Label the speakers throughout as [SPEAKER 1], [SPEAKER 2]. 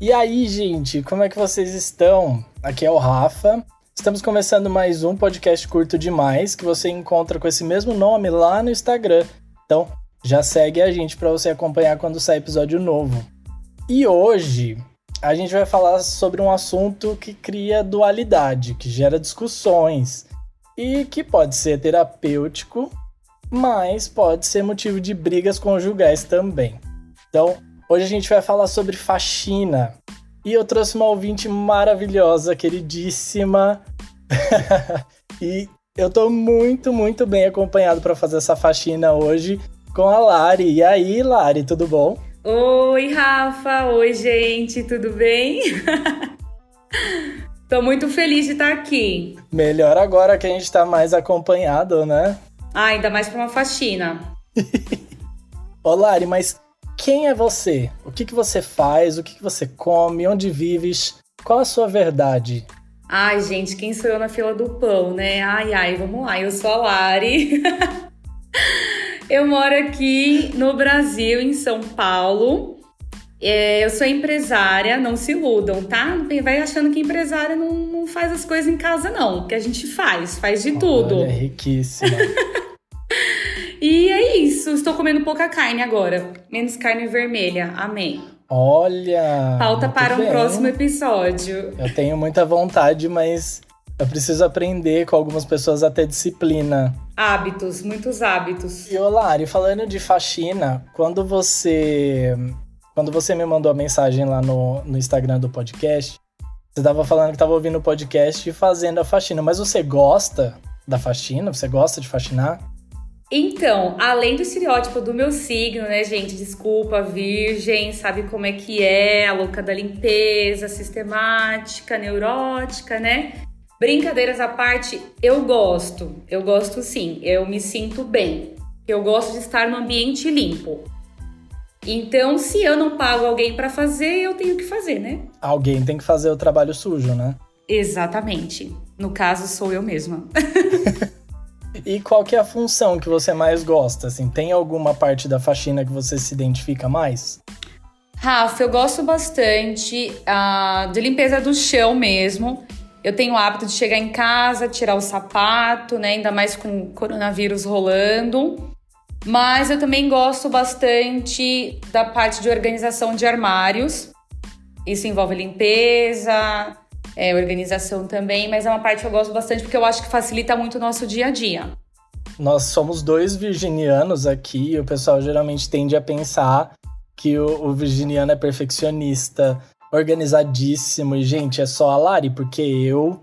[SPEAKER 1] E aí, gente, como é que vocês estão? Aqui é o Rafa. Estamos começando mais um podcast curto demais que você encontra com esse mesmo nome lá no Instagram. Então, já segue a gente para você acompanhar quando sair episódio novo. E hoje a gente vai falar sobre um assunto que cria dualidade, que gera discussões e que pode ser terapêutico, mas pode ser motivo de brigas conjugais também. Então, Hoje a gente vai falar sobre faxina. E eu trouxe uma ouvinte maravilhosa, queridíssima. e eu tô muito, muito bem acompanhado para fazer essa faxina hoje com a Lari. E aí, Lari, tudo bom?
[SPEAKER 2] Oi, Rafa. Oi, gente, tudo bem? Tô muito feliz de estar aqui.
[SPEAKER 1] Melhor agora que a gente tá mais acompanhado, né?
[SPEAKER 2] Ah, ainda mais pra uma faxina.
[SPEAKER 1] Ô, Lari, mas quem é você? O que, que você faz? O que, que você come? Onde vives? Qual a sua verdade?
[SPEAKER 2] Ai, gente, quem sou eu na fila do pão, né? Ai, ai, vamos lá. Eu sou a Lari. eu moro aqui no Brasil, em São Paulo. É, eu sou empresária, não se iludam, tá? Vai achando que empresária não, não faz as coisas em casa, não. Que a gente faz, faz de tudo.
[SPEAKER 1] É riquíssima.
[SPEAKER 2] E é isso, estou comendo pouca carne agora. Menos carne vermelha. Amém.
[SPEAKER 1] Olha!
[SPEAKER 2] Pauta para
[SPEAKER 1] bem.
[SPEAKER 2] um próximo episódio.
[SPEAKER 1] Eu tenho muita vontade, mas eu preciso aprender com algumas pessoas a ter disciplina.
[SPEAKER 2] Hábitos, muitos hábitos.
[SPEAKER 1] E Olari, falando de faxina, quando você quando você me mandou a mensagem lá no, no Instagram do podcast, você estava falando que estava ouvindo o podcast e fazendo a faxina, mas você gosta da faxina? Você gosta de faxinar?
[SPEAKER 2] Então, além do estereótipo do meu signo, né, gente? Desculpa, virgem, sabe como é que é, a louca da limpeza, sistemática, neurótica, né? Brincadeiras à parte, eu gosto. Eu gosto sim, eu me sinto bem. Eu gosto de estar no ambiente limpo. Então, se eu não pago alguém para fazer, eu tenho que fazer, né?
[SPEAKER 1] Alguém tem que fazer o trabalho sujo, né?
[SPEAKER 2] Exatamente. No caso, sou eu mesma.
[SPEAKER 1] E qual que é a função que você mais gosta? Assim, tem alguma parte da faxina que você se identifica mais?
[SPEAKER 2] Rafa, eu gosto bastante uh, de limpeza do chão mesmo. Eu tenho o hábito de chegar em casa, tirar o sapato, né? Ainda mais com o coronavírus rolando. Mas eu também gosto bastante da parte de organização de armários. Isso envolve limpeza, é, organização também, mas é uma parte que eu gosto bastante porque eu acho que facilita muito o nosso dia a dia.
[SPEAKER 1] Nós somos dois virginianos aqui, e o pessoal geralmente tende a pensar que o, o virginiano é perfeccionista, organizadíssimo, e gente, é só a Lari, porque eu,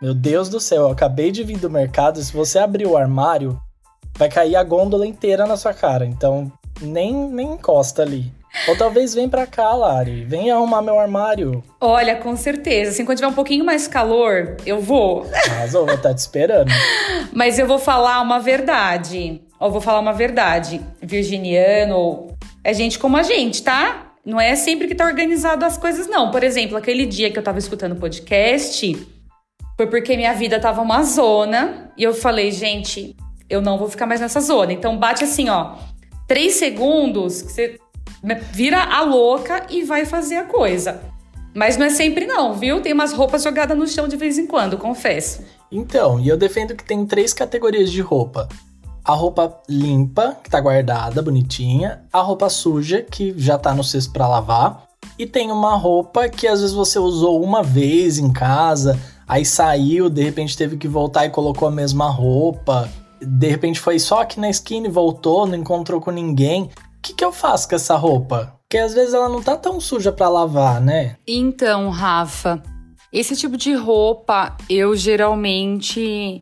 [SPEAKER 1] meu Deus do céu, eu acabei de vir do mercado, se você abrir o armário, vai cair a gôndola inteira na sua cara, então nem, nem encosta ali. Ou talvez vem pra cá, Lari. Vem arrumar meu armário.
[SPEAKER 2] Olha, com certeza. Assim, quando tiver um pouquinho mais calor, eu vou.
[SPEAKER 1] Mas eu vou estar tá te esperando.
[SPEAKER 2] Mas eu vou falar uma verdade. Eu vou falar uma verdade. Virginiano é gente como a gente, tá? Não é sempre que tá organizado as coisas, não. Por exemplo, aquele dia que eu tava escutando podcast, foi porque minha vida tava uma zona. E eu falei, gente, eu não vou ficar mais nessa zona. Então bate assim, ó. Três segundos, que você vira a louca e vai fazer a coisa. Mas não é sempre não, viu? Tem umas roupas jogadas no chão de vez em quando, confesso.
[SPEAKER 1] Então, e eu defendo que tem três categorias de roupa. A roupa limpa, que tá guardada, bonitinha. A roupa suja, que já tá no cesto para lavar. E tem uma roupa que às vezes você usou uma vez em casa, aí saiu, de repente teve que voltar e colocou a mesma roupa. De repente foi só aqui na esquina e voltou, não encontrou com ninguém que, que eu faço com essa roupa? Porque às vezes ela não tá tão suja para lavar, né?
[SPEAKER 2] Então, Rafa, esse tipo de roupa eu geralmente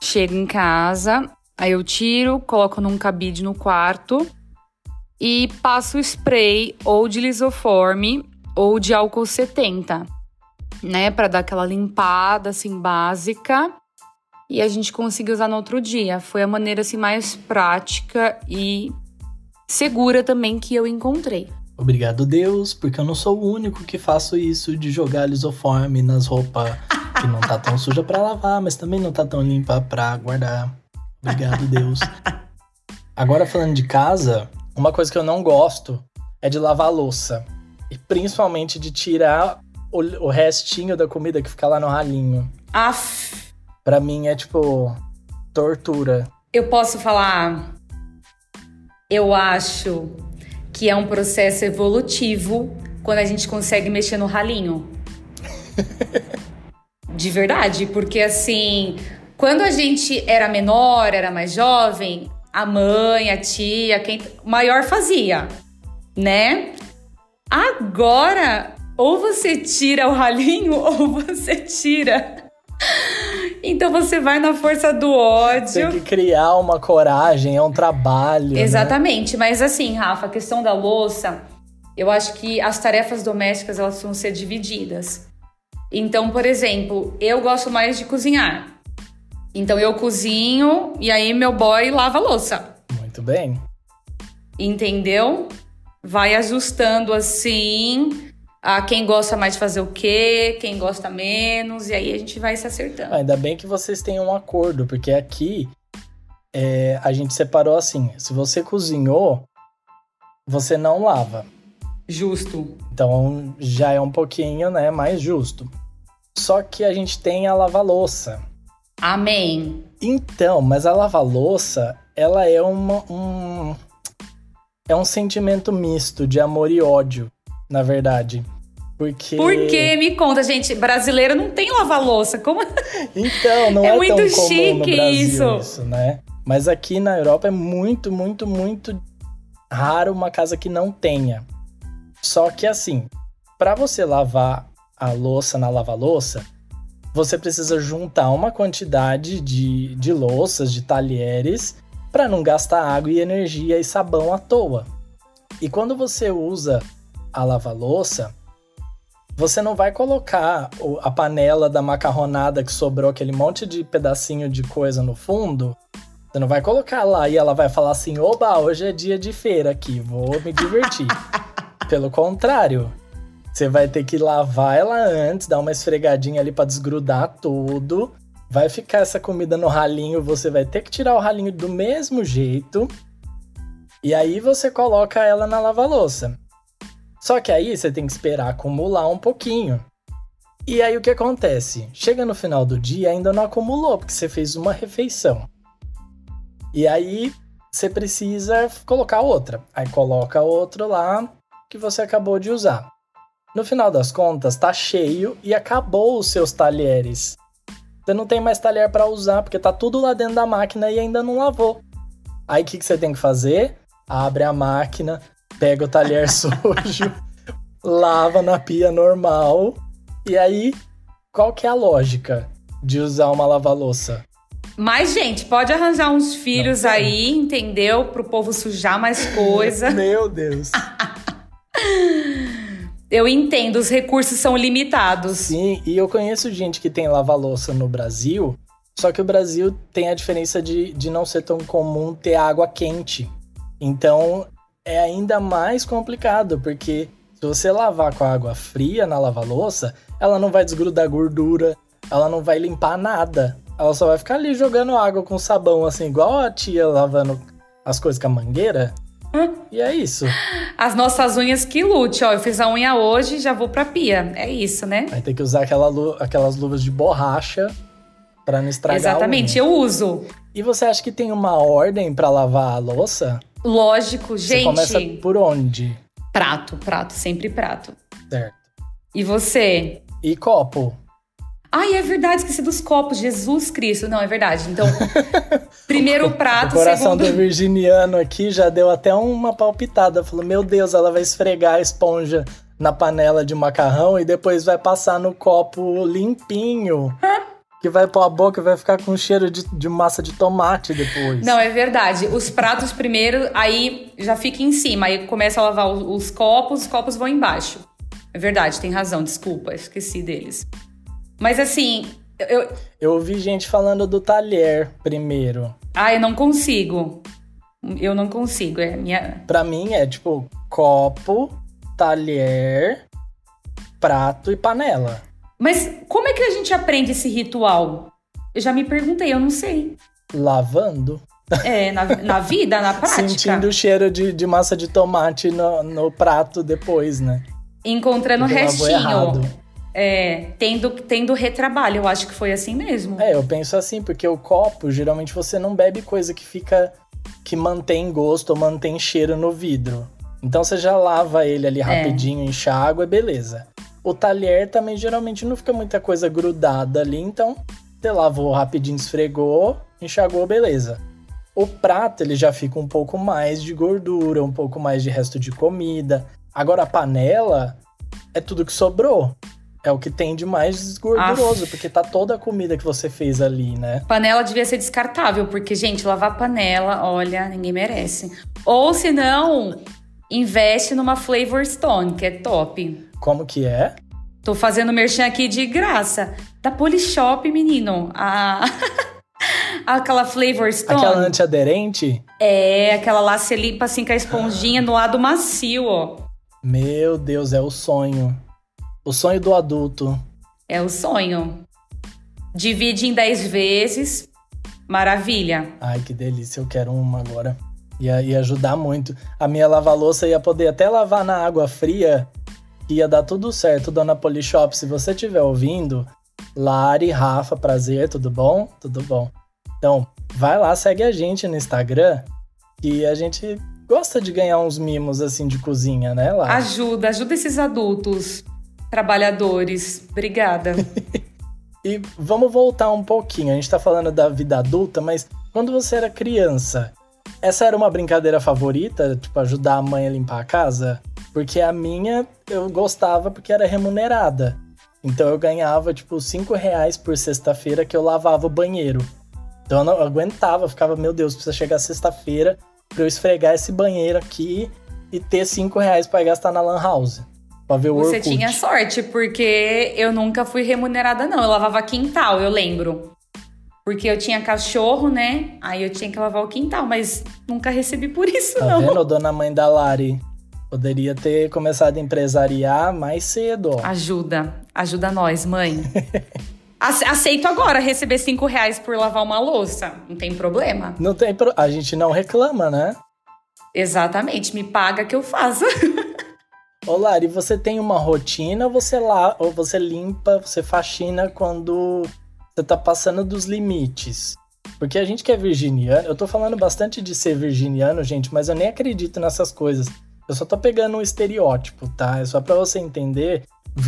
[SPEAKER 2] chego em casa, aí eu tiro, coloco num cabide no quarto e passo spray ou de lisoforme ou de álcool 70, né, para dar aquela limpada assim básica e a gente consiga usar no outro dia. Foi a maneira assim mais prática e segura também que eu encontrei.
[SPEAKER 1] Obrigado, Deus, porque eu não sou o único que faço isso de jogar lisoforme nas roupas que não tá tão suja para lavar, mas também não tá tão limpa para guardar. Obrigado, Deus. Agora falando de casa, uma coisa que eu não gosto é de lavar louça. E principalmente de tirar o, o restinho da comida que fica lá no ralinho.
[SPEAKER 2] Aff.
[SPEAKER 1] Pra mim é tipo tortura.
[SPEAKER 2] Eu posso falar. Eu acho que é um processo evolutivo quando a gente consegue mexer no ralinho. De verdade, porque assim, quando a gente era menor, era mais jovem, a mãe, a tia, quem maior fazia, né? Agora, ou você tira o ralinho ou você tira. Então você vai na força do ódio.
[SPEAKER 1] Tem que criar uma coragem, é um trabalho. né?
[SPEAKER 2] Exatamente, né? mas assim, Rafa, a questão da louça, eu acho que as tarefas domésticas elas vão ser divididas. Então, por exemplo, eu gosto mais de cozinhar. Então eu cozinho e aí meu boy lava a louça.
[SPEAKER 1] Muito bem.
[SPEAKER 2] Entendeu? Vai ajustando assim a quem gosta mais de fazer o quê, quem gosta menos, e aí a gente vai se acertando.
[SPEAKER 1] Ainda bem que vocês têm um acordo, porque aqui é, a gente separou assim: se você cozinhou, você não lava.
[SPEAKER 2] Justo.
[SPEAKER 1] Então já é um pouquinho, né, mais justo. Só que a gente tem a lava-louça.
[SPEAKER 2] Amém.
[SPEAKER 1] Então, mas a lava-louça, ela é uma, um. É um sentimento misto de amor e ódio, na verdade. Porque.
[SPEAKER 2] Por que? Me conta, gente. Brasileiro não tem lava-louça. Como.
[SPEAKER 1] Então, não
[SPEAKER 2] É
[SPEAKER 1] é,
[SPEAKER 2] muito
[SPEAKER 1] tão comum
[SPEAKER 2] chique
[SPEAKER 1] no Brasil
[SPEAKER 2] isso.
[SPEAKER 1] isso, né? Mas aqui na Europa é muito, muito, muito raro uma casa que não tenha. Só que assim, para você lavar a louça na lava-louça, você precisa juntar uma quantidade de, de louças, de talheres, para não gastar água e energia e sabão à toa. E quando você usa a lava-louça, você não vai colocar a panela da macarronada que sobrou aquele monte de pedacinho de coisa no fundo. Você não vai colocar lá e ela vai falar assim: oba, hoje é dia de feira aqui, vou me divertir. Pelo contrário, você vai ter que lavar ela antes, dar uma esfregadinha ali pra desgrudar tudo. Vai ficar essa comida no ralinho, você vai ter que tirar o ralinho do mesmo jeito. E aí você coloca ela na lava-louça. Só que aí você tem que esperar acumular um pouquinho. E aí o que acontece? Chega no final do dia ainda não acumulou, porque você fez uma refeição. E aí você precisa colocar outra. Aí coloca outro lá que você acabou de usar. No final das contas, tá cheio e acabou os seus talheres. Você não tem mais talher para usar, porque tá tudo lá dentro da máquina e ainda não lavou. Aí o que, que você tem que fazer? Abre a máquina, pega o talher sujo, lava na pia normal. E aí, qual que é a lógica de usar uma lava-louça?
[SPEAKER 2] Mas, gente, pode arranjar uns filhos aí, entendeu? Pro povo sujar mais coisa.
[SPEAKER 1] Meu Deus.
[SPEAKER 2] Eu entendo, os recursos são limitados.
[SPEAKER 1] Sim, e eu conheço gente que tem lava-louça no Brasil, só que o Brasil tem a diferença de, de não ser tão comum ter água quente. Então é ainda mais complicado, porque se você lavar com a água fria na lava-louça, ela não vai desgrudar gordura, ela não vai limpar nada. Ela só vai ficar ali jogando água com sabão, assim, igual a tia lavando as coisas com a mangueira. E é isso.
[SPEAKER 2] As nossas unhas que lute, ó. Eu fiz a unha hoje já vou pra pia. É isso, né?
[SPEAKER 1] Vai ter que usar aquela lu- aquelas luvas de borracha pra não estragar a
[SPEAKER 2] Exatamente, eu uso.
[SPEAKER 1] E você acha que tem uma ordem pra lavar a louça?
[SPEAKER 2] Lógico,
[SPEAKER 1] Você
[SPEAKER 2] gente.
[SPEAKER 1] começa por onde?
[SPEAKER 2] Prato, prato, sempre prato.
[SPEAKER 1] Certo.
[SPEAKER 2] E você?
[SPEAKER 1] E copo?
[SPEAKER 2] Ai, é verdade, esqueci dos copos. Jesus Cristo. Não, é verdade. Então, primeiro
[SPEAKER 1] o
[SPEAKER 2] prato,
[SPEAKER 1] coração
[SPEAKER 2] segundo.
[SPEAKER 1] do virginiano aqui já deu até uma palpitada. Falou, meu Deus, ela vai esfregar a esponja na panela de macarrão e depois vai passar no copo limpinho. que vai pôr a boca e vai ficar com cheiro de, de massa de tomate depois.
[SPEAKER 2] Não, é verdade. Os pratos primeiro, aí já fica em cima. Aí começa a lavar os, os copos, os copos vão embaixo. É verdade, tem razão, desculpa, esqueci deles. Mas assim, eu.
[SPEAKER 1] Eu ouvi gente falando do talher primeiro.
[SPEAKER 2] Ah, eu não consigo. Eu não consigo. É minha.
[SPEAKER 1] Pra mim é tipo copo, talher, prato e panela.
[SPEAKER 2] Mas como é que a gente aprende esse ritual? Eu já me perguntei, eu não sei.
[SPEAKER 1] Lavando.
[SPEAKER 2] É, na, na vida, na prática.
[SPEAKER 1] Sentindo o cheiro de, de massa de tomate no, no prato depois, né?
[SPEAKER 2] encontrando
[SPEAKER 1] Porque errado.
[SPEAKER 2] restinho. É, tendo, tendo retrabalho. Eu acho que foi assim mesmo.
[SPEAKER 1] É, eu penso assim, porque o copo, geralmente você não bebe coisa que fica. que mantém gosto ou mantém cheiro no vidro. Então você já lava ele ali rapidinho, enche a água, beleza. O talher também geralmente não fica muita coisa grudada ali, então você lavou rapidinho, esfregou, enxagou, beleza. O prato ele já fica um pouco mais de gordura, um pouco mais de resto de comida. Agora a panela é tudo que sobrou. É o que tem de mais gorduroso, porque tá toda a comida que você fez ali, né?
[SPEAKER 2] Panela devia ser descartável, porque, gente, lavar panela, olha, ninguém merece. Ou se não, investe numa Flavor Stone, que é top.
[SPEAKER 1] Como que é?
[SPEAKER 2] Tô fazendo merchan aqui de graça. Da Polishop, menino. A... aquela Flavor Stone.
[SPEAKER 1] Aquela antiaderente?
[SPEAKER 2] É, aquela lá você limpa assim com a esponjinha no lado macio, ó.
[SPEAKER 1] Meu Deus, é o sonho. O sonho do adulto.
[SPEAKER 2] É o sonho. Divide em 10 vezes. Maravilha.
[SPEAKER 1] Ai, que delícia, eu quero uma agora. Ia, ia ajudar muito. A minha lava-louça ia poder até lavar na água fria. Ia dar tudo certo, dona Polishop. Se você estiver ouvindo, Lari, Rafa, prazer, tudo bom? Tudo bom. Então, vai lá, segue a gente no Instagram, que a gente gosta de ganhar uns mimos assim de cozinha, né, Lari?
[SPEAKER 2] Ajuda, ajuda esses adultos trabalhadores. Obrigada.
[SPEAKER 1] E vamos voltar um pouquinho. A gente tá falando da vida adulta, mas quando você era criança, essa era uma brincadeira favorita? Tipo, ajudar a mãe a limpar a casa? Porque a minha eu gostava porque era remunerada. Então eu ganhava, tipo, 5 reais por sexta-feira que eu lavava o banheiro. Então eu não eu aguentava, ficava, meu Deus, precisa chegar sexta-feira pra eu esfregar esse banheiro aqui e ter 5 reais pra gastar na Lan House. Pra ver o
[SPEAKER 2] Você
[SPEAKER 1] Orkut.
[SPEAKER 2] tinha sorte, porque eu nunca fui remunerada, não. Eu lavava quintal, eu lembro. Porque eu tinha cachorro, né? Aí eu tinha que lavar o quintal, mas nunca recebi por isso,
[SPEAKER 1] Tá
[SPEAKER 2] não.
[SPEAKER 1] vendo, dona mãe da Lari? Poderia ter começado a empresariar mais cedo.
[SPEAKER 2] Ajuda, ajuda nós, mãe. Ace- Aceito agora receber cinco reais por lavar uma louça. Não tem problema.
[SPEAKER 1] Não tem pro... A gente não reclama, né?
[SPEAKER 2] Exatamente, me paga que eu faço.
[SPEAKER 1] Ô Lari, você tem uma rotina ou você, lá, ou você limpa, você faxina quando você tá passando dos limites? Porque a gente que é virginiano, eu tô falando bastante de ser virginiano, gente, mas eu nem acredito nessas coisas. Eu só tô pegando um estereótipo, tá? É só pra você entender.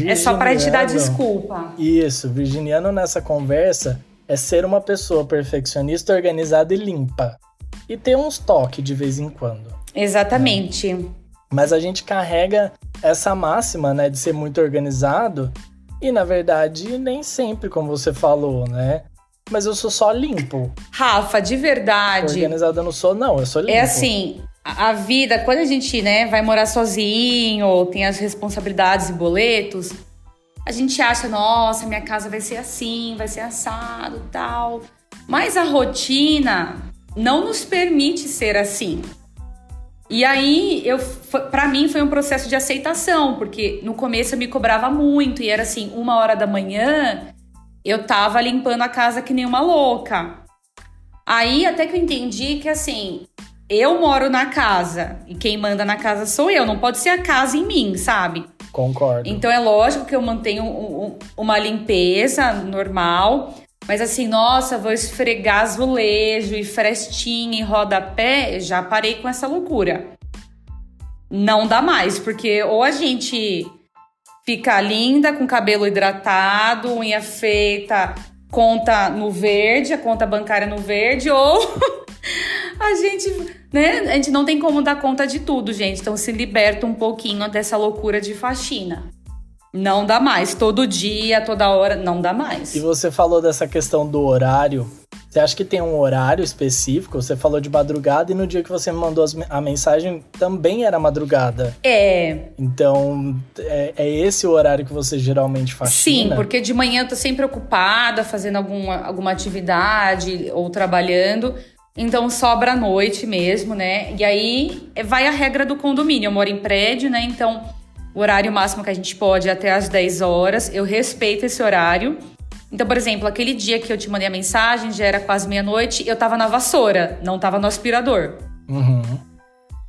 [SPEAKER 2] É só pra te dar
[SPEAKER 1] virginiano-
[SPEAKER 2] desculpa.
[SPEAKER 1] Isso, virginiano nessa conversa é ser uma pessoa perfeccionista, organizada e limpa. E ter uns toques de vez em quando.
[SPEAKER 2] Exatamente.
[SPEAKER 1] Mas a gente carrega essa máxima, né, de ser muito organizado. E na verdade, nem sempre, como você falou, né? Mas eu sou só limpo.
[SPEAKER 2] Rafa, de verdade.
[SPEAKER 1] Organizado eu não sou, não, eu sou limpo.
[SPEAKER 2] É assim, a a vida, quando a gente, né, vai morar sozinho, ou tem as responsabilidades e boletos, a gente acha, nossa, minha casa vai ser assim, vai ser assado, tal. Mas a rotina não nos permite ser assim. E aí, eu, para mim, foi um processo de aceitação, porque no começo eu me cobrava muito, e era assim, uma hora da manhã, eu tava limpando a casa que nem uma louca. Aí, até que eu entendi que, assim, eu moro na casa, e quem manda na casa sou eu, não pode ser a casa em mim, sabe?
[SPEAKER 1] Concordo.
[SPEAKER 2] Então é lógico que eu mantenho um- um- uma limpeza normal, mas assim, nossa, vou esfregar azulejo e frestinha e rodapé, já parei com essa loucura. Não dá mais, porque ou a gente fica linda, com cabelo hidratado, unha feita, conta no verde, a conta bancária no verde, ou a gente, né, a gente não tem como dar conta de tudo, gente. Então se liberta um pouquinho dessa loucura de faxina. Não dá mais, todo dia, toda hora, não dá mais.
[SPEAKER 1] E você falou dessa questão do horário. Você acha que tem um horário específico? Você falou de madrugada e no dia que você me mandou a mensagem também era madrugada.
[SPEAKER 2] É,
[SPEAKER 1] Então, é, é esse o horário que você geralmente
[SPEAKER 2] sim,
[SPEAKER 1] faxina?
[SPEAKER 2] porque de manhã eu tô sempre ocupada, fazendo alguma, alguma atividade ou trabalhando. Então sobra à noite mesmo, né? E aí é, vai a regra do condomínio. Eu moro em prédio, né? Então o horário máximo que a gente pode é até às 10 horas. Eu respeito esse horário. Então, por exemplo, aquele dia que eu te mandei a mensagem, já era quase meia-noite, eu tava na vassoura, não tava no aspirador.
[SPEAKER 1] Uhum.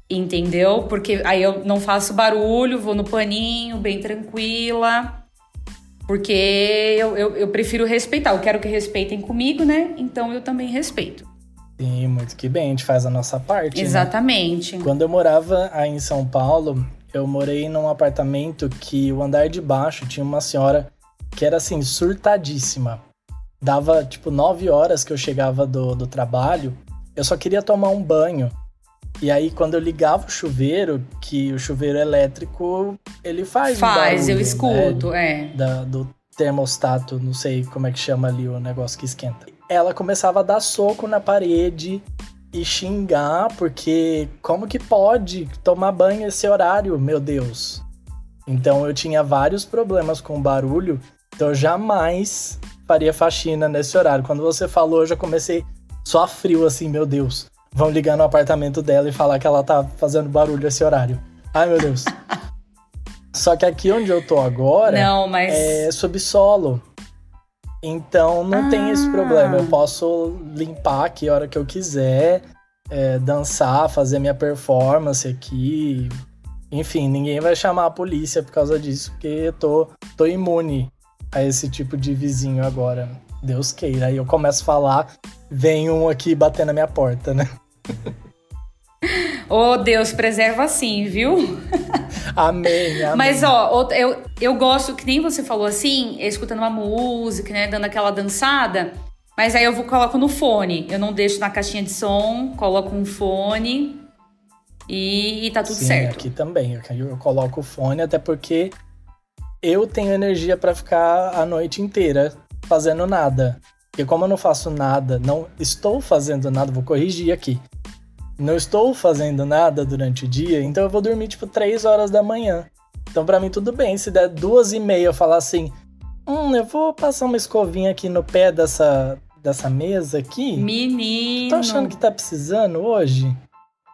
[SPEAKER 2] Entendeu? Porque aí eu não faço barulho, vou no paninho, bem tranquila. Porque eu, eu, eu prefiro respeitar. Eu quero que respeitem comigo, né? Então eu também respeito.
[SPEAKER 1] Sim, muito que bem, a gente faz a nossa parte. né?
[SPEAKER 2] Exatamente.
[SPEAKER 1] Quando eu morava aí em São Paulo, eu morei num apartamento que o andar de baixo tinha uma senhora que era assim, surtadíssima. Dava tipo nove horas que eu chegava do, do trabalho, eu só queria tomar um banho. E aí, quando eu ligava o chuveiro, que o chuveiro elétrico, ele faz. um
[SPEAKER 2] Faz,
[SPEAKER 1] barulho,
[SPEAKER 2] eu
[SPEAKER 1] né?
[SPEAKER 2] escuto, é.
[SPEAKER 1] da- do termostato, não sei como é que chama ali o negócio que esquenta. Ela começava a dar soco na parede e xingar, porque como que pode tomar banho esse horário, meu Deus? Então eu tinha vários problemas com barulho, então eu jamais faria faxina nesse horário. Quando você falou, eu já comecei só frio assim, meu Deus. Vão ligar no apartamento dela e falar que ela tá fazendo barulho esse horário. Ai, meu Deus. Só que aqui onde eu tô agora
[SPEAKER 2] Não, mas.
[SPEAKER 1] é subsolo. Então não tem esse
[SPEAKER 2] Ah.
[SPEAKER 1] problema. Eu posso limpar aqui a hora que eu quiser, é, dançar, fazer minha performance aqui. Enfim, ninguém vai chamar a polícia por causa disso, porque eu tô, tô imune a esse tipo de vizinho agora. Deus queira. Aí eu começo a falar, vem um aqui bater na minha porta, né?
[SPEAKER 2] Oh, Deus, preserva assim, viu?
[SPEAKER 1] Amém, amém.
[SPEAKER 2] Mas, ó, eu, eu gosto, que nem você falou assim, escutando uma música, né? Dando aquela dançada. Mas aí eu vou, coloco no fone. Eu não deixo na caixinha de som, coloco um fone e, e tá tudo
[SPEAKER 1] Sim,
[SPEAKER 2] certo.
[SPEAKER 1] aqui também. Eu, eu coloco o fone, até porque eu tenho energia pra ficar a noite inteira fazendo nada. E como eu não faço nada, não estou fazendo nada, vou corrigir aqui. Não estou fazendo nada durante o dia, então eu vou dormir tipo 3 horas da manhã. Então pra mim tudo bem, se der duas e meia eu falar assim, hum, eu vou passar uma escovinha aqui no pé dessa, dessa mesa aqui.
[SPEAKER 2] Menino.
[SPEAKER 1] Tô achando que tá precisando hoje?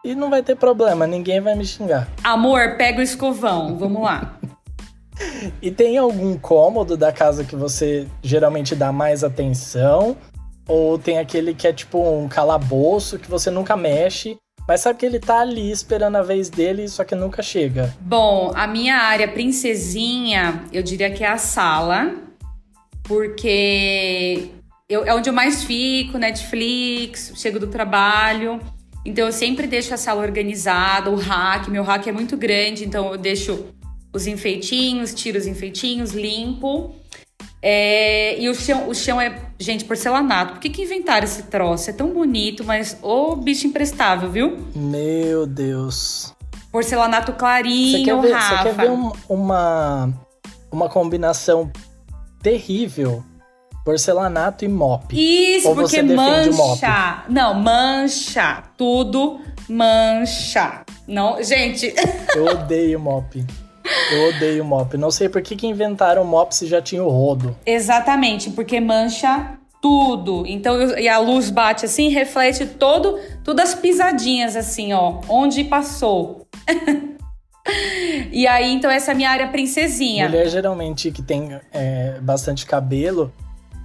[SPEAKER 1] E não vai ter problema, ninguém vai me xingar.
[SPEAKER 2] Amor, pega o escovão. Vamos lá.
[SPEAKER 1] E tem algum cômodo da casa que você geralmente dá mais atenção? Ou tem aquele que é tipo um calabouço que você nunca mexe, mas sabe que ele tá ali esperando a vez dele, só que nunca chega?
[SPEAKER 2] Bom, a minha área princesinha, eu diria que é a sala, porque eu- é onde eu mais fico, Netflix, chego do trabalho. Então eu sempre deixo a sala organizada, o rack, meu rack é muito grande, então eu deixo os enfeitinhos, tiro os enfeitinhos, limpo. É, e o chão, o chão é, gente, porcelanato. Por que, que inventaram esse troço? É tão bonito, mas ô bicho imprestável, viu?
[SPEAKER 1] Meu Deus.
[SPEAKER 2] Porcelanato
[SPEAKER 1] Você
[SPEAKER 2] clarinho,
[SPEAKER 1] quer ver,
[SPEAKER 2] Rafa.
[SPEAKER 1] você quer ver um- uma, uma combinação terrível? Porcelanato e mop.
[SPEAKER 2] Isso,
[SPEAKER 1] Ou
[SPEAKER 2] porque
[SPEAKER 1] você
[SPEAKER 2] mancha. Não, mancha. Tudo mancha. Não, gente,
[SPEAKER 1] Eu odeio mop. Eu odeio mop. Não sei por que, que inventaram mop se já tinha o rodo.
[SPEAKER 2] exatamente, porque mancha tudo. Então, eu- e a luz bate assim, reflete todo, todas as pisadinhas assim, ó, onde passou. e aí, então essa é a minha área princesinha.
[SPEAKER 1] Mulher geralmente que tem é, bastante cabelo,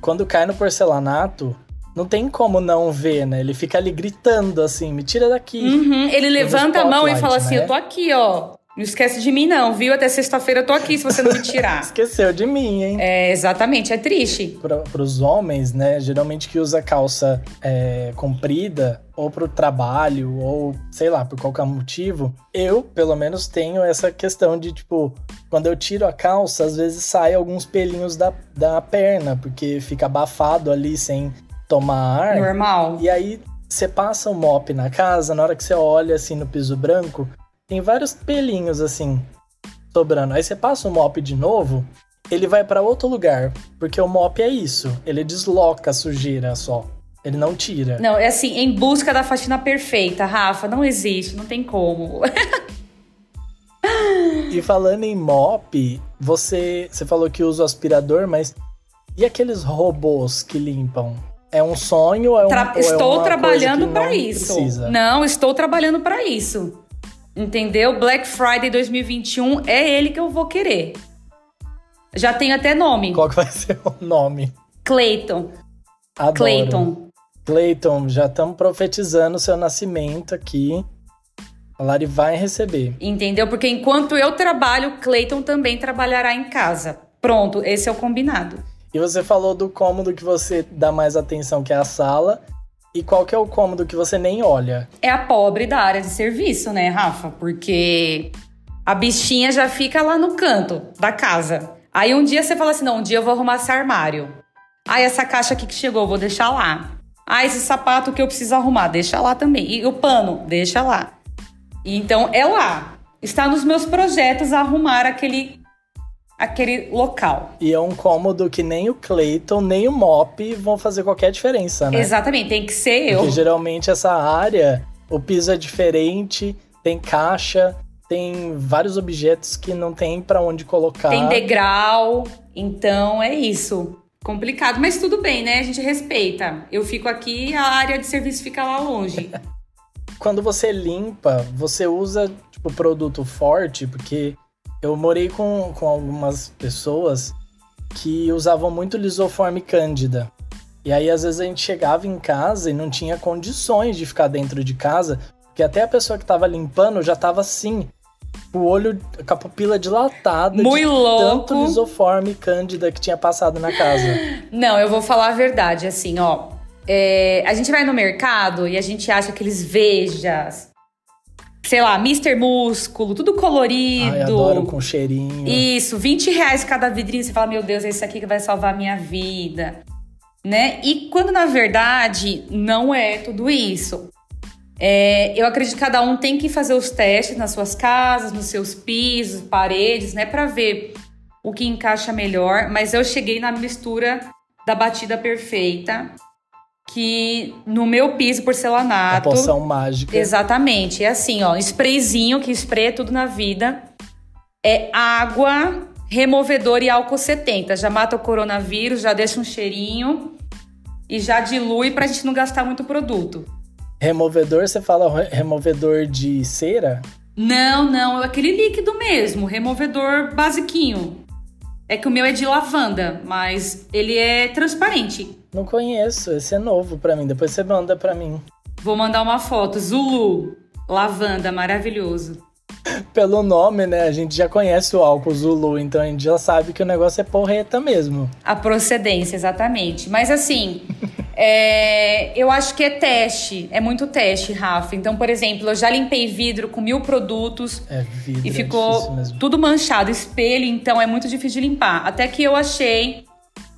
[SPEAKER 1] quando cai no porcelanato, não tem como não ver, né? Ele fica ali gritando assim, me tira daqui.
[SPEAKER 2] Uhum, Ele levanta a mão e fala assim:
[SPEAKER 1] né?
[SPEAKER 2] Eu tô aqui, ó. Não esquece de mim, não, viu? Até sexta-feira eu tô aqui se você não me tirar.
[SPEAKER 1] Esqueceu de mim, hein?
[SPEAKER 2] é, exatamente, é triste.
[SPEAKER 1] Para os homens, né, geralmente que usa calça é, comprida, ou para o trabalho, ou sei lá, por qualquer motivo, eu, pelo menos, tenho essa questão de, tipo, quando eu tiro a calça, às vezes sai alguns pelinhos da, da perna, porque fica abafado ali sem tomar ar.
[SPEAKER 2] Normal.
[SPEAKER 1] E aí você passa o mop na casa, na hora que você olha assim no piso branco, tem vários pelinhos assim sobrando. Aí você passa o mop de novo, ele vai para outro lugar, porque o mop é isso, ele desloca a sujeira só. Ele não tira.
[SPEAKER 2] Não, é assim, em busca da faxina perfeita, Rafa, não existe, não tem como.
[SPEAKER 1] E falando em mop, você, você falou que usa o aspirador, mas e aqueles robôs que limpam? É um sonho ou é, um,
[SPEAKER 2] Tra-
[SPEAKER 1] é
[SPEAKER 2] estou
[SPEAKER 1] uma
[SPEAKER 2] trabalhando para isso.
[SPEAKER 1] Precisa?
[SPEAKER 2] Não, estou trabalhando para isso. Entendeu? Black Friday 2021 é ele que eu vou querer. Já tenho até nome.
[SPEAKER 1] Qual que vai ser o nome?
[SPEAKER 2] Clayton.
[SPEAKER 1] Adoro.
[SPEAKER 2] Clayton.
[SPEAKER 1] Clayton, já estamos profetizando o seu nascimento aqui. A Lari vai receber.
[SPEAKER 2] Entendeu? Porque enquanto eu trabalho, Cleiton também trabalhará em casa. Pronto, esse é o combinado.
[SPEAKER 1] E você falou do cômodo que você dá mais atenção, que é a sala. E qual que é o cômodo que você nem olha?
[SPEAKER 2] É a pobre da área de serviço, né, Rafa? Porque a bichinha já fica lá no canto da casa. Aí um dia você fala assim: não, um dia eu vou arrumar esse armário. Aí essa caixa aqui que chegou, vou deixar lá. Ah, esse sapato que eu preciso arrumar, deixa lá também. E o pano, deixa lá. Então é lá. Está nos meus projetos arrumar aquele aquele local.
[SPEAKER 1] E é um cômodo que nem o Clayton, nem o Mop vão fazer qualquer diferença, né?
[SPEAKER 2] Exatamente, tem que ser eu.
[SPEAKER 1] Porque geralmente essa área, o piso é diferente, tem caixa, tem vários objetos que não tem para onde colocar.
[SPEAKER 2] Tem degrau, então é isso. Complicado, mas tudo bem, né? A gente respeita. Eu fico aqui, a área de serviço fica lá longe.
[SPEAKER 1] Quando você limpa, você usa tipo produto forte, porque eu morei com, com algumas pessoas que usavam muito lisoforme cândida. E aí, às vezes, a gente chegava em casa e não tinha condições de ficar dentro de casa, porque até a pessoa que tava limpando já tava assim, o olho com a pupila dilatada
[SPEAKER 2] Muito
[SPEAKER 1] de
[SPEAKER 2] louco.
[SPEAKER 1] tanto lisoforme cândida que tinha passado na casa.
[SPEAKER 2] Não, eu vou falar a verdade, assim, ó. É, a gente vai no mercado e a gente acha aqueles vejas, sei lá, Mr. Músculo, tudo colorido.
[SPEAKER 1] Ai, adoro com cheirinho.
[SPEAKER 2] Isso, 20 reais cada vidrinho. Você fala, meu Deus, esse aqui que vai salvar a minha vida. Né? E quando na verdade não é tudo isso. É, eu acredito que cada um tem que fazer os testes nas suas casas, nos seus pisos, paredes, né, para ver o que encaixa melhor. Mas eu cheguei na mistura da batida perfeita, que no meu piso
[SPEAKER 1] A
[SPEAKER 2] porcelanato.
[SPEAKER 1] poção mágica.
[SPEAKER 2] Exatamente. É assim, ó, sprayzinho, que spray é tudo na vida. É água, removedor e álcool 70. Já mata o coronavírus, já deixa um cheirinho e já dilui pra gente não gastar muito produto.
[SPEAKER 1] Removedor, você fala re- removedor de cera?
[SPEAKER 2] Não, não, é aquele líquido mesmo, removedor basiquinho. É que o meu é de lavanda, mas ele é transparente.
[SPEAKER 1] Não conheço, esse é novo pra mim. Depois você manda pra mim.
[SPEAKER 2] Vou mandar uma foto. Zulu, lavanda, maravilhoso.
[SPEAKER 1] Pelo nome, né? A gente já conhece o álcool Zulu, então a gente já sabe que o negócio é porreta mesmo.
[SPEAKER 2] A procedência, exatamente. Mas assim, é, eu acho que é teste, é muito teste, Rafa. Então, por exemplo, eu já limpei vidro com mil produtos
[SPEAKER 1] É vidro.
[SPEAKER 2] e
[SPEAKER 1] é
[SPEAKER 2] ficou
[SPEAKER 1] mesmo.
[SPEAKER 2] tudo manchado, espelho, então é muito difícil de limpar. Até que eu achei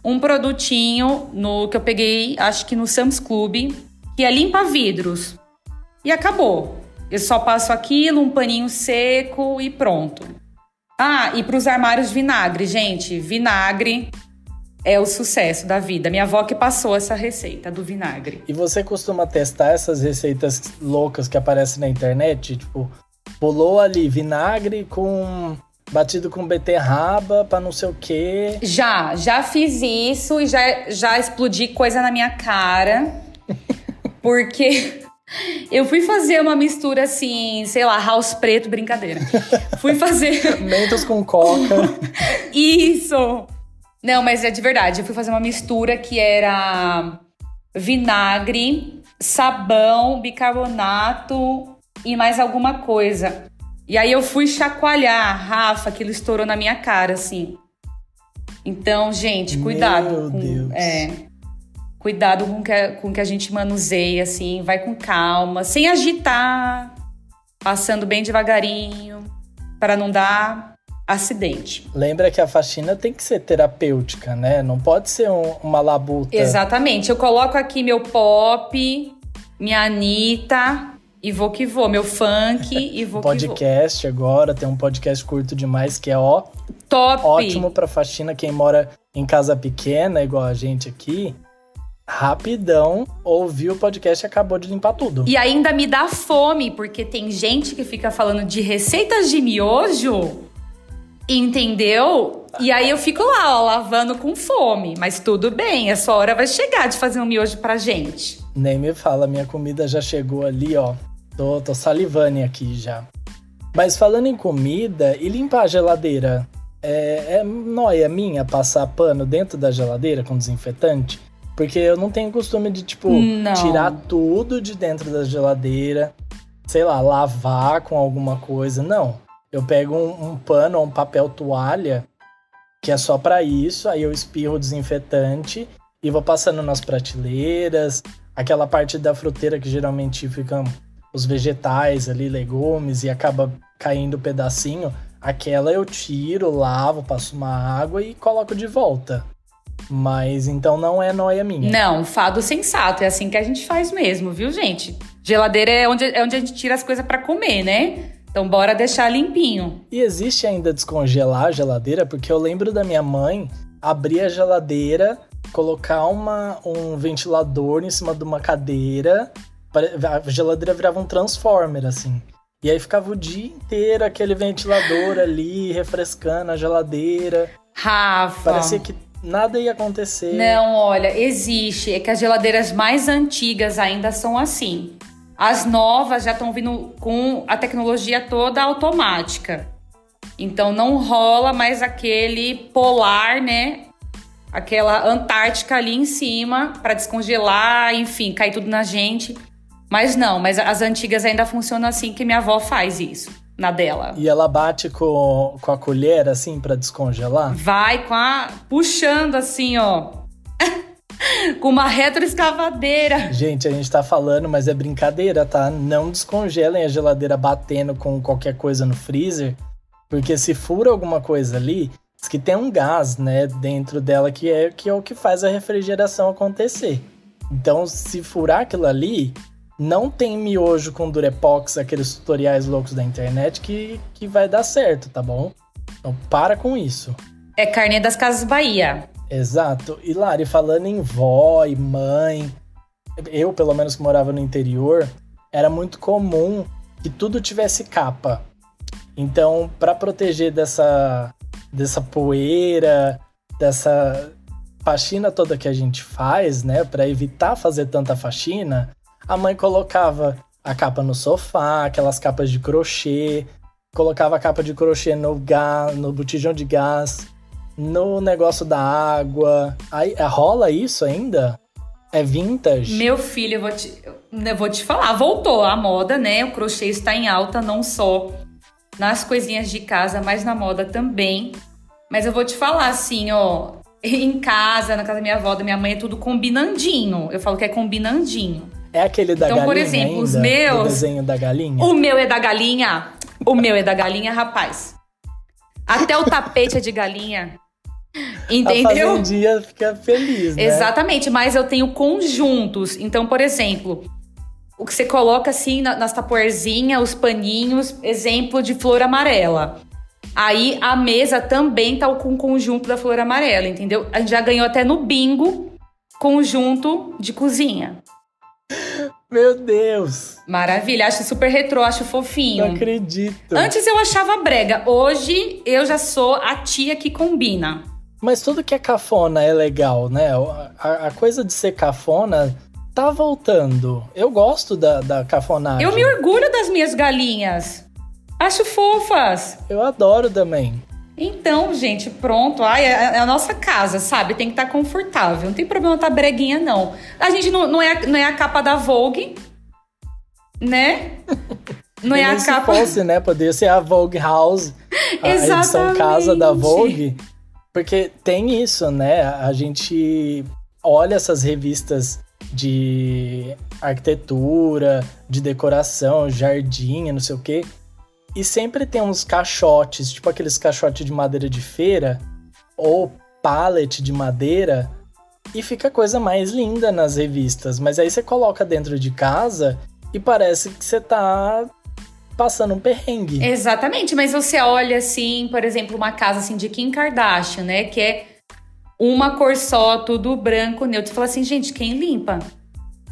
[SPEAKER 2] um produtinho no que eu peguei, acho que no Sam's Club, que é limpa vidros. E acabou. Eu só passo aquilo, um paninho seco e pronto. Ah, e para os armários vinagre, gente, vinagre é o sucesso da vida. Minha avó que passou essa receita do vinagre.
[SPEAKER 1] E você costuma testar essas receitas loucas que aparecem na internet? Tipo, pulou ali vinagre com. batido com beterraba pra não sei o quê.
[SPEAKER 2] Já, já fiz isso e já, já explodi coisa na minha cara. Porque eu fui fazer uma mistura assim, sei lá, house preto, brincadeira. Fui fazer
[SPEAKER 1] Mentos com coca.
[SPEAKER 2] isso. Não, mas é de verdade. Eu fui fazer uma mistura que era vinagre, sabão, bicarbonato e mais alguma coisa. E aí eu fui chacoalhar, Rafa, aquilo estourou na minha cara, assim. Então, gente, cuidado.
[SPEAKER 1] Meu
[SPEAKER 2] com,
[SPEAKER 1] Deus.
[SPEAKER 2] É, cuidado com que, a- com que a gente manuseia, assim. Vai com calma, sem agitar, passando bem devagarinho, para não dar acidente.
[SPEAKER 1] Lembra que a faxina tem que ser terapêutica, né? Não pode ser um- uma labuta.
[SPEAKER 2] Exatamente. Eu coloco aqui meu pop, minha Anitta e vou que vou. Meu funk e vou que vou.
[SPEAKER 1] Podcast agora, tem um podcast curto demais que é ó,
[SPEAKER 2] Top!
[SPEAKER 1] ótimo pra faxina. Quem mora em casa pequena, igual a gente aqui, rapidão, ouviu o podcast e acabou de limpar tudo.
[SPEAKER 2] E ainda me dá fome, porque tem gente que fica falando de receitas de miojo, entendeu? E aí eu fico lá, ó, lavando com fome. Mas tudo bem, a sua hora vai chegar de fazer um miojo pra gente.
[SPEAKER 1] Nem me fala, minha comida já chegou ali, ó. Tô, tô salivando aqui já. Mas falando em comida, e limpar a geladeira? É, é nóia minha passar pano dentro da geladeira com desinfetante? Porque eu não tenho costume de, tipo,
[SPEAKER 2] Não.
[SPEAKER 1] tirar tudo de dentro da geladeira. sei lá, lavar com alguma coisa. Não. Eu pego um, um pano ou um papel toalha que é só para isso, aí eu espirro o desinfetante e vou passando nas prateleiras, aquela parte da fruteira que geralmente ficam os vegetais ali, legumes e acaba caindo um pedacinho, aquela eu tiro, lavo, passo uma água e coloco de volta. Mas então não é noia minha.
[SPEAKER 2] Não, fado sensato, é assim que a gente faz mesmo, viu, gente? Geladeira é onde, é onde a gente tira as coisas para comer, né? Então bora deixar limpinho.
[SPEAKER 1] E existe ainda descongelar a geladeira, porque eu lembro da minha mãe abrir a geladeira, colocar uma, um ventilador em cima de uma cadeira, a geladeira virava um transformer, assim. E aí ficava o dia inteiro aquele ventilador ali, refrescando a geladeira.
[SPEAKER 2] Rafa.
[SPEAKER 1] Parecia que nada ia acontecer.
[SPEAKER 2] Não, olha, existe. É que as geladeiras mais antigas ainda são assim. As novas já estão vindo com a tecnologia toda automática. Então não rola mais aquele polar, né? Aquela Antártica ali em cima para descongelar, enfim, cair tudo na gente. Mas não, mas as antigas ainda funcionam assim que minha avó faz isso na dela.
[SPEAKER 1] E ela bate com, com a colher assim para descongelar?
[SPEAKER 2] Vai com a puxando assim, ó. com uma retroescavadeira.
[SPEAKER 1] Gente, a gente tá falando, mas é brincadeira, tá? Não descongelem a geladeira batendo com qualquer coisa no freezer, porque se fura alguma coisa ali, diz que tem um gás, né, dentro dela que é, que é o que faz a refrigeração acontecer. Então, se furar aquilo ali, não tem miojo com Durepox, aqueles tutoriais loucos da internet, que, que vai dar certo, tá bom? Então, para com isso.
[SPEAKER 2] É carne das Casas Bahia.
[SPEAKER 1] Exato. E Lari, falando em vó e mãe, eu, pelo menos que morava no interior, era muito comum que tudo tivesse capa. Então, para proteger dessa, dessa poeira, dessa faxina toda que a gente faz, né, para evitar fazer tanta faxina, a mãe colocava a capa no sofá, aquelas capas de crochê, colocava a capa de crochê no gás, no botijão de gás no negócio da água. Aí, é, rola isso ainda? É vintage?
[SPEAKER 2] Meu filho, eu vou te, eu vou te falar, voltou a moda, né? O crochê está em alta, não só nas coisinhas de casa, mas na moda também. Mas eu vou te falar assim, ó, em casa, na casa da minha avó, da minha mãe, é tudo combinandinho. Eu falo que é combinandinho.
[SPEAKER 1] É aquele da então, galinha. Então, por exemplo, ainda, os meus. O desenho da galinha?
[SPEAKER 2] O meu é da galinha. O meu é da galinha, rapaz. Até o tapete é de galinha. Entendeu?
[SPEAKER 1] A fazendinha fica feliz, né?
[SPEAKER 2] Exatamente, mas eu tenho conjuntos. Então, por exemplo, o que você coloca assim nas tapoerzinhas, os paninhos, exemplo de flor amarela. Aí a mesa também tá com o conjunto da flor amarela, entendeu? A gente já ganhou até no bingo conjunto de cozinha.
[SPEAKER 1] Meu Deus!
[SPEAKER 2] Maravilha, acho super retrô, acho fofinho.
[SPEAKER 1] Não acredito.
[SPEAKER 2] Antes eu achava brega, hoje eu já sou a tia que combina.
[SPEAKER 1] Mas tudo que é cafona é legal, né? A, a coisa de ser cafona tá voltando. Eu gosto da, da cafonagem.
[SPEAKER 2] Eu me orgulho das minhas galinhas. Acho fofas.
[SPEAKER 1] Eu adoro também.
[SPEAKER 2] Então, gente, pronto. Ai, é, é a nossa casa, sabe? Tem que estar tá confortável. Não tem problema tá breguinha, não. A gente não, não, é, não é a capa da Vogue, né?
[SPEAKER 1] Não é a capa. Se fosse, né? Poderia ser a Vogue House. A Exatamente. edição casa da Vogue. Porque tem isso, né? A gente olha essas revistas de arquitetura, de decoração, jardim, não sei o quê. E sempre tem uns caixotes, tipo aqueles caixotes de madeira de feira, ou pallet de madeira, e fica coisa mais linda nas revistas. Mas aí você coloca dentro de casa e parece que você tá passando um perrengue.
[SPEAKER 2] Exatamente, mas você olha assim, por exemplo, uma casa assim de Kim Kardashian, né, que é uma cor só, tudo branco, neutro. Você fala assim, gente, quem limpa?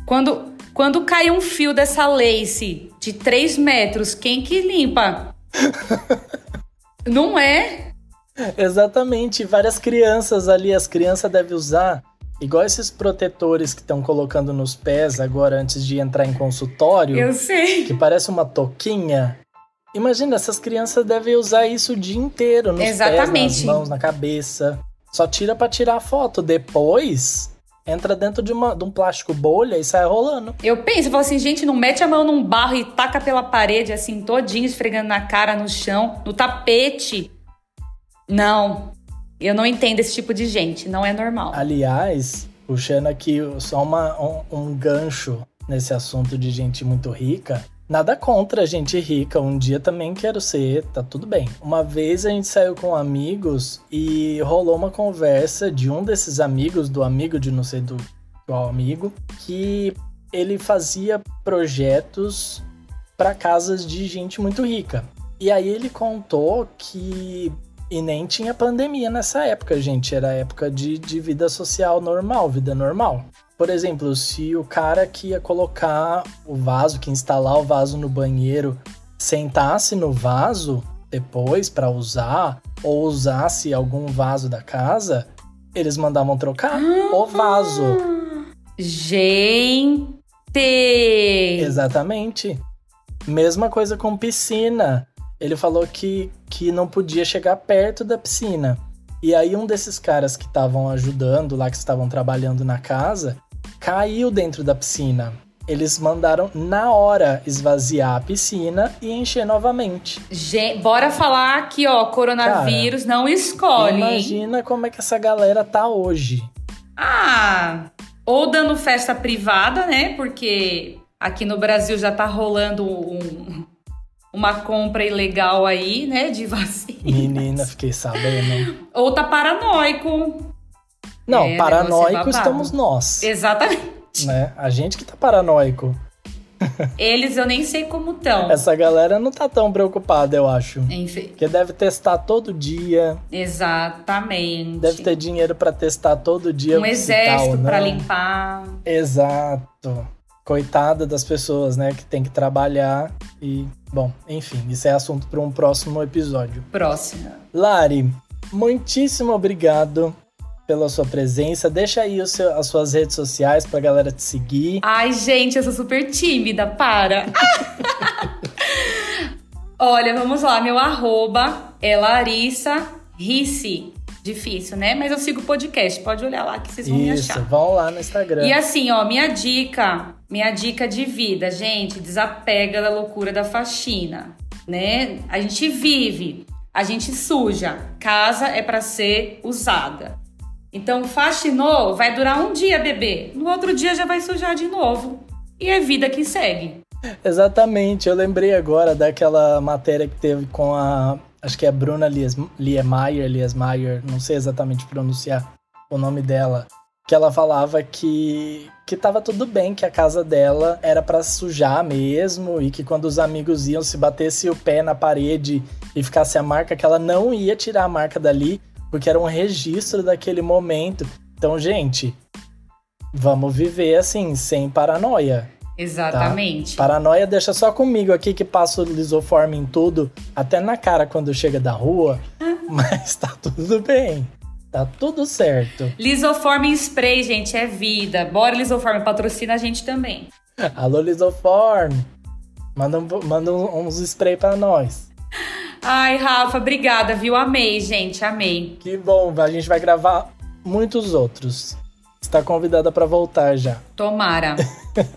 [SPEAKER 2] Quando quando cai um fio dessa lace de 3 metros, quem que limpa? Não é?
[SPEAKER 1] Exatamente, várias crianças ali, as crianças devem usar igual esses protetores que estão colocando nos pés agora antes de entrar em consultório.
[SPEAKER 2] Eu sei.
[SPEAKER 1] Que parece uma toquinha. Imagina, essas crianças devem usar isso o dia inteiro nos Exatamente. pés, nas mãos, na cabeça. Só tira para tirar a foto. Depois Entra dentro de, uma, de um plástico bolha e sai rolando.
[SPEAKER 2] Eu penso, eu falo assim, gente, não mete a mão num barro e taca pela parede, assim, todinho, esfregando na cara, no chão, no tapete. Não. Eu não entendo esse tipo de gente, não é normal.
[SPEAKER 1] Aliás, puxando aqui só uma, um, um gancho nesse assunto de gente muito rica. Nada contra gente rica, um dia também quero ser, tá tudo bem. Uma vez a gente saiu com amigos e rolou uma conversa de um desses amigos, do amigo de não sei do qual amigo, que ele fazia projetos para casas de gente muito rica. E aí ele contou que. E nem tinha pandemia nessa época, gente. Era época de, de vida social normal, vida normal. Por exemplo, se o cara que ia colocar o vaso, que ia instalar o vaso no banheiro, sentasse no vaso depois para usar, ou usasse algum vaso da casa, eles mandavam trocar ah, o vaso.
[SPEAKER 2] Gente!
[SPEAKER 1] Exatamente. Mesma coisa com piscina. Ele falou que, que não podia chegar perto da piscina. E aí um desses caras que estavam ajudando lá, que estavam trabalhando na casa, caiu dentro da piscina. Eles mandaram na hora esvaziar a piscina e encher novamente.
[SPEAKER 2] Gente, bora falar aqui, ó, coronavírus Cara, não escolhe.
[SPEAKER 1] Imagina como é que essa galera tá hoje.
[SPEAKER 2] Ah, ou dando festa privada, né? Porque aqui no Brasil já tá rolando um, uma compra ilegal aí, né, de vacinas.
[SPEAKER 1] Menina, fiquei sabendo.
[SPEAKER 2] Ou tá paranoico.
[SPEAKER 1] Não, é, paranoico estamos nós.
[SPEAKER 2] Exatamente.
[SPEAKER 1] Né? A gente que tá paranoico.
[SPEAKER 2] Eles eu nem sei como estão.
[SPEAKER 1] Essa galera não tá tão preocupada, eu acho. Enfim. Porque deve testar todo dia.
[SPEAKER 2] Exatamente.
[SPEAKER 1] Deve ter dinheiro para testar todo dia.
[SPEAKER 2] Um exército para limpar.
[SPEAKER 1] Exato. Coitada das pessoas, né, que tem que trabalhar e, bom, enfim, isso é assunto para um próximo episódio.
[SPEAKER 2] Próximo.
[SPEAKER 1] Lari, muitíssimo obrigado pela sua presença. Deixa aí seu, as suas redes sociais pra galera te seguir.
[SPEAKER 2] Ai, gente, eu sou super tímida, para. Olha, vamos lá, meu arroba é Larissa Risse. Difícil, né? Mas eu sigo o podcast, pode olhar lá que vocês vão
[SPEAKER 1] Isso,
[SPEAKER 2] me achar.
[SPEAKER 1] vão lá no Instagram.
[SPEAKER 2] E assim, ó, minha dica, minha dica de vida, gente, desapega da loucura da faxina, né? A gente vive, a gente suja. Casa é para ser usada. Então, faxinou, vai durar um dia, bebê. No outro dia já vai sujar de novo. E é vida que segue.
[SPEAKER 1] Exatamente. Eu lembrei agora daquela matéria que teve com a. Acho que é Bruna Liemeyer, Liesmeyer, não sei exatamente pronunciar o nome dela. Que ela falava que, que tava tudo bem, que a casa dela era para sujar mesmo, e que quando os amigos iam, se batesse o pé na parede e ficasse a marca, que ela não ia tirar a marca dali, porque era um registro daquele momento. Então, gente, vamos viver assim, sem paranoia.
[SPEAKER 2] Exatamente.
[SPEAKER 1] Tá? Paranoia deixa só comigo aqui que passo lisoforme em tudo, até na cara quando chega da rua, mas tá tudo bem. Tá tudo certo.
[SPEAKER 2] Lisoforme em spray, gente, é vida. Bora, Lisoforme, patrocina a gente também.
[SPEAKER 1] Alô, Lisoforme. Manda, manda uns spray para nós.
[SPEAKER 2] Ai, Rafa, obrigada, viu? Amei, gente, amei.
[SPEAKER 1] Que bom, a gente vai gravar muitos outros. Está convidada para voltar já.
[SPEAKER 2] Tomara.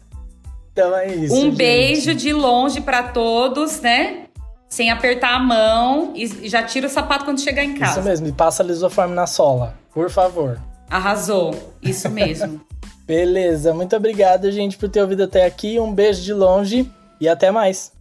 [SPEAKER 1] então é isso.
[SPEAKER 2] Um
[SPEAKER 1] gente.
[SPEAKER 2] beijo de longe para todos, né? Sem apertar a mão e já tira o sapato quando chegar em casa.
[SPEAKER 1] Isso mesmo, e passa lisoforme na sola, por favor.
[SPEAKER 2] Arrasou, isso mesmo.
[SPEAKER 1] Beleza, muito obrigado, gente, por ter ouvido até aqui. Um beijo de longe e até mais.